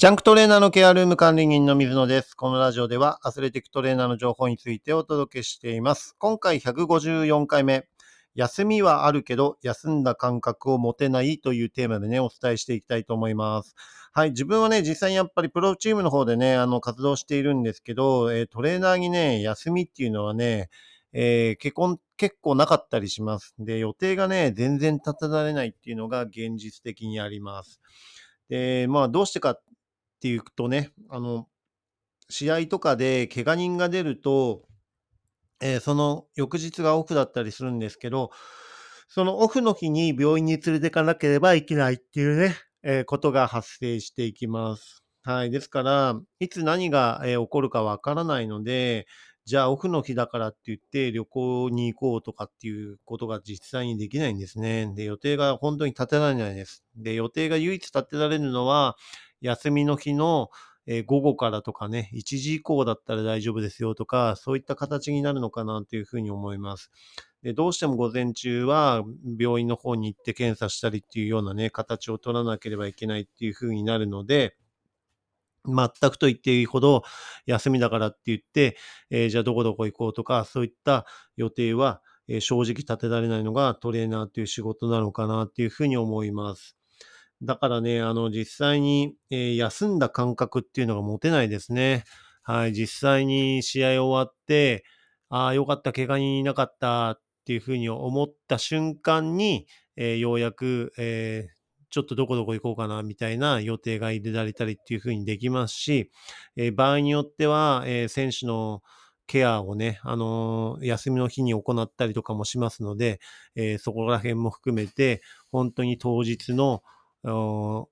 ジャンクトレーナーのケアルーム管理人の水野です。このラジオではアスレティックトレーナーの情報についてお届けしています。今回154回目、休みはあるけど休んだ感覚を持てないというテーマでね、お伝えしていきたいと思います。はい、自分はね、実際にやっぱりプロチームの方でね、あの、活動しているんですけど、えトレーナーにね、休みっていうのはね、えー結構、結構なかったりします。で、予定がね、全然立てられないっていうのが現実的にあります。で、まあ、どうしてかっていうとね、あの、試合とかで怪我人が出ると、えーその翌日がオフだったりするんですけど、そのオフの日に病院に連れてかなければいけないっていうね、えーことが発生していきます。はい。ですから、いつ何が、えー起こるかわからないので、じゃあオフの日だからって言って旅行に行こうとかっていうことが実際にできないんですね。で、予定が本当に立てられないです。で、予定が唯一立てられるのは、休みの日の、午後からとかね、1時以降だったら大丈夫ですよとか、そういった形になるのかなというふうに思います。で、どうしても午前中は病院の方に行って検査したりっていうようなね、形を取らなければいけないっていうふうになるので、全くと言っていいほど休みだからって言って、えーじゃあどこどこ行こうとか、そういった予定は、正直立てられないのがトレーナーという仕事なのかなっていうふうに思います。だからね、あの、実際に、えー休んだ感覚っていうのが持てないですね。はい、実際に試合終わって、ああ、よかった、怪我人いなかったっていうふうに思った瞬間に、えーようやく、えーちょっとどこどこ行こうかなみたいな予定が入れられたりっていうふうにできますし、えー場合によっては、えー選手のケアをね、あのー休みの日に行ったりとかもしますので、えーそこら辺も含めて、本当に当日のお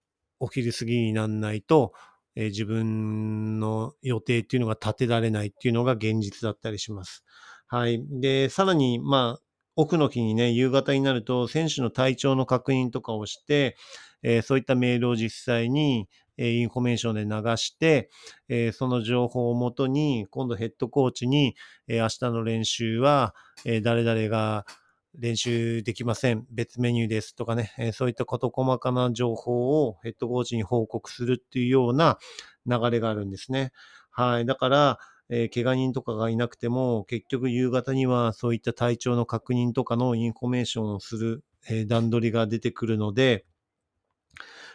昼過ぎになんないと、えー自分の予定っていうのが立てられないっていうのが現実だったりします。はい。で、さらに、まあ、オフの日にね、夕方になると、選手の体調の確認とかをして、えーそういったメールを実際に、えーインフォメーションで流して、えーその情報をもとに、今度ヘッドコーチに、えー明日の練習は、え誰々が練習できません。別メニューですとかね、そういった事細かな情報をヘッドコーチに報告するっていうような流れがあるんですね。はい。だから、えー怪我人とかがいなくても、結局夕方にはそういった体調の確認とかのインフォメーションをする、えー段取りが出てくるので、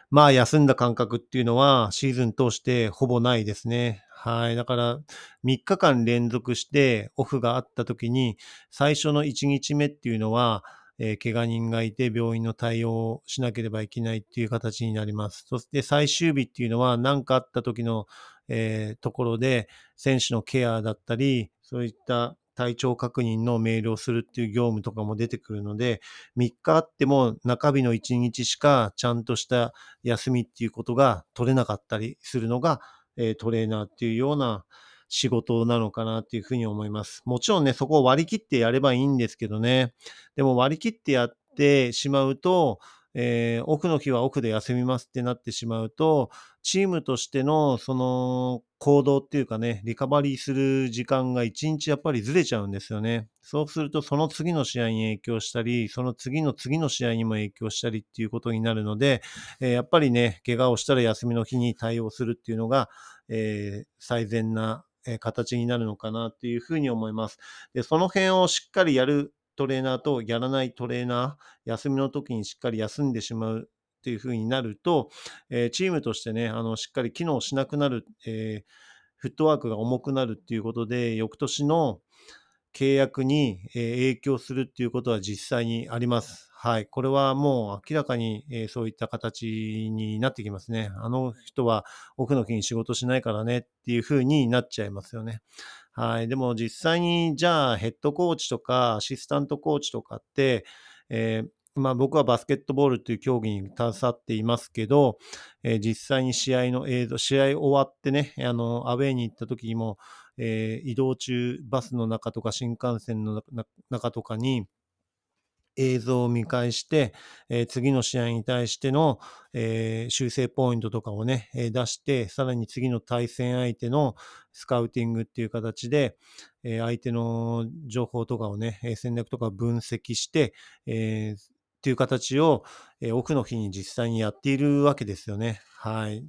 まあ休んだ感覚っていうのはシーズン通してほぼないですね。はい。だから3日間連続してオフがあった時に最初の1日目っていうのは、えー怪我人がいて病院の対応をしなければいけないっていう形になります。そして最終日っていうのは何かあった時の、えーところで選手のケアだったり、そういった体調確認のメールをするっていう業務とかも出てくるので、3日あっても中日の1日しかちゃんとした休みっていうことが取れなかったりするのが、えトレーナーっていうような仕事なのかなっていうふうに思います。もちろんね、そこを割り切ってやればいいんですけどね。でも割り切ってやってしまうと、えーオフの日はオフで休みますってなってしまうと、チームとしてのその行動っていうかね、リカバリーする時間が一日やっぱりずれちゃうんですよね。そうするとその次の試合に影響したり、その次の次の試合にも影響したりっていうことになるので、えーやっぱりね、怪我をしたら休みの日に対応するっていうのが、えー最善な形になるのかなっていうふうに思います。で、その辺をしっかりやるトレーナーとやらないトレーナー、休みの時にしっかり休んでしまうっていうふうになると、えーチームとしてね、あの、しっかり機能しなくなる、えーフットワークが重くなるっていうことで、翌年の契約に影響するっていうことは実際にあります。はい。これはもう明らかにそういった形になってきますね。あの人はオフの日に仕事しないからねっていうふうになっちゃいますよね。はい。でも実際にじゃあヘッドコーチとかアシスタントコーチとかって、えーまあ僕はバスケットボールという競技に携わっていますけど、えー実際に試合の映像、試合終わってね、あの、アウェイに行った時にも、えー移動中、バスの中とか新幹線の中とかに映像を見返して、えー次の試合に対しての、えー修正ポイントとかをね、えー出して、さらに次の対戦相手のスカウティングっていう形で、え相手の情報とかをね、戦略とか分析して、えっていう形を、えオフの日に実際にやっているわけですよね。はい。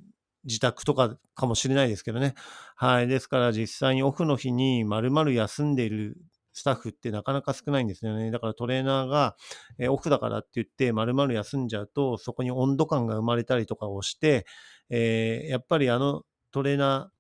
自宅とかかもしれないですけどね。はい。ですから実際にオフの日に丸々休んでいるスタッフってなかなか少ないんですよね。だからトレーナーが、えオフだからって言って丸々休んじゃうと、そこに温度感が生まれたりとかをして、えー、やっぱりあのトレーナ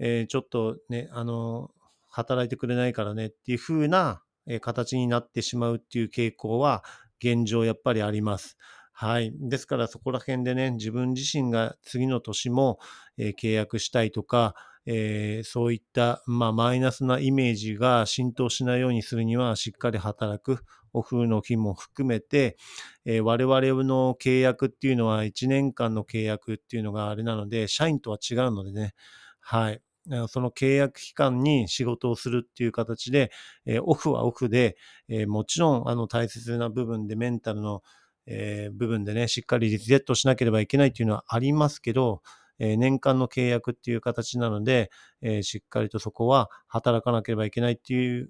ー、えー、ちょっとね、あの、働いてくれないからねっていう風な、え形になってしまうっていう傾向は現状やっぱりあります。はい。ですからそこら辺でね、自分自身が次の年も、えー、契約したいとか、えー、そういった、まあ、マイナスなイメージが浸透しないようにするには、しっかり働く、オフの日も含めて、えー、我々の契約っていうのは1年間の契約っていうのがあれなので、社員とは違うのでね、はい。その契約期間に仕事をするっていう形で、えー、オフはオフで、えー、もちろんあの大切な部分でメンタルの、えー、部分でね、しっかりリセットしなければいけないっていうのはありますけど、え年間の契約っていう形なので、えしっかりとそこは働かなければいけないっていう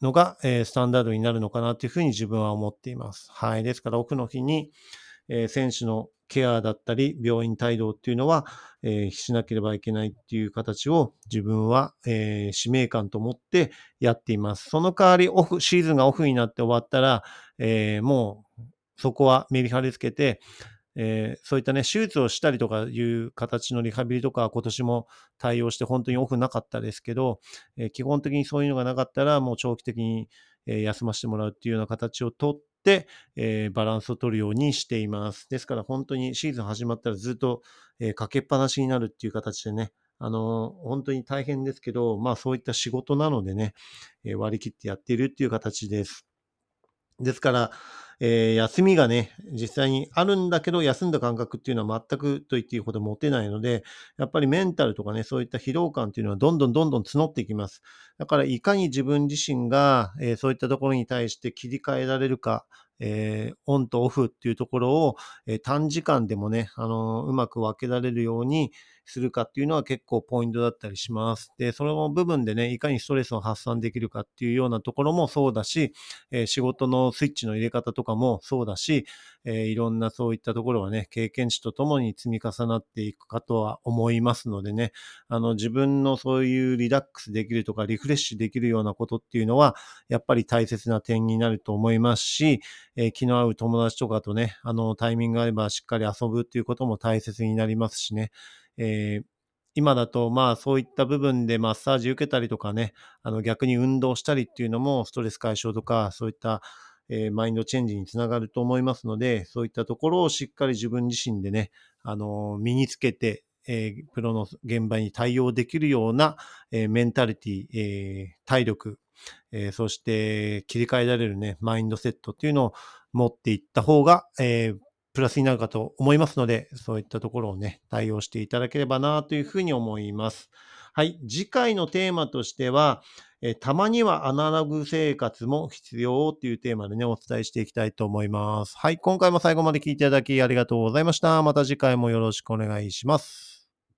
のが、えスタンダードになるのかなっていうふうに自分は思っています。はい。ですから、オフの日に、え選手のケアだったり、病院帯同っていうのは、え、しなければいけないっていう形を自分は、えー、使命感と思ってやっています。その代わり、オフ、シーズンがオフになって終わったら、え、もう、そこはメリハリつけて、えー、そういったね、手術をしたりとかいう形のリハビリとか今年も対応して本当にオフなかったですけど、えー、基本的にそういうのがなかったらもう長期的に、えー、休ませてもらうっていうような形をとって、えバランスを取るようにしています。ですから本当にシーズン始まったらずっと、えかけっぱなしになるっていう形でね、あの、本当に大変ですけど、まあそういった仕事なのでね、え割り切ってやっているっていう形です。ですから、えー、休みがね、実際にあるんだけど、休んだ感覚っていうのは全くと言っていいほど持てないので、やっぱりメンタルとかね、そういった疲労感っていうのはどんどんどんどん募っていきます。だから、いかに自分自身が、えー、そういったところに対して切り替えられるか、えー、オンとオフっていうところを、え、短時間でもね、あの、うまく分けられるようにするかっていうのは結構ポイントだったりします。で、その部分でね、いかにストレスを発散できるかっていうようなところもそうだし、え仕事のスイッチの入れ方とかもそうだし、えいろんなそういったところはね、経験値とともに積み重なっていくかとは思いますのでね、あの、自分のそういうリラックスできるとか、リフレッシュできるようなことっていうのは、やっぱり大切な点になると思いますし、えー、気の合う友達とかとね、あの、タイミングがあればしっかり遊ぶっていうことも大切になりますしね。えー今だと、まあそういった部分でマッサージ受けたりとかね、あの逆に運動したりっていうのもストレス解消とか、そういった、えー、マインドチェンジにつながると思いますので、そういったところをしっかり自分自身でね、あの身につけて、えー、プロの現場に対応できるような、えー、メンタリティ、え体力、えそして切り替えられるね、マインドセットっていうのを持っていった方が、えプラスになるかと思いますので、そういったところをね、対応していただければなというふうに思います。はい。次回のテーマとしては、えたまにはアナログ生活も必要というテーマでね、お伝えしていきたいと思います。はい。今回も最後まで聞いていただきありがとうございました。また次回もよろしくお願いします。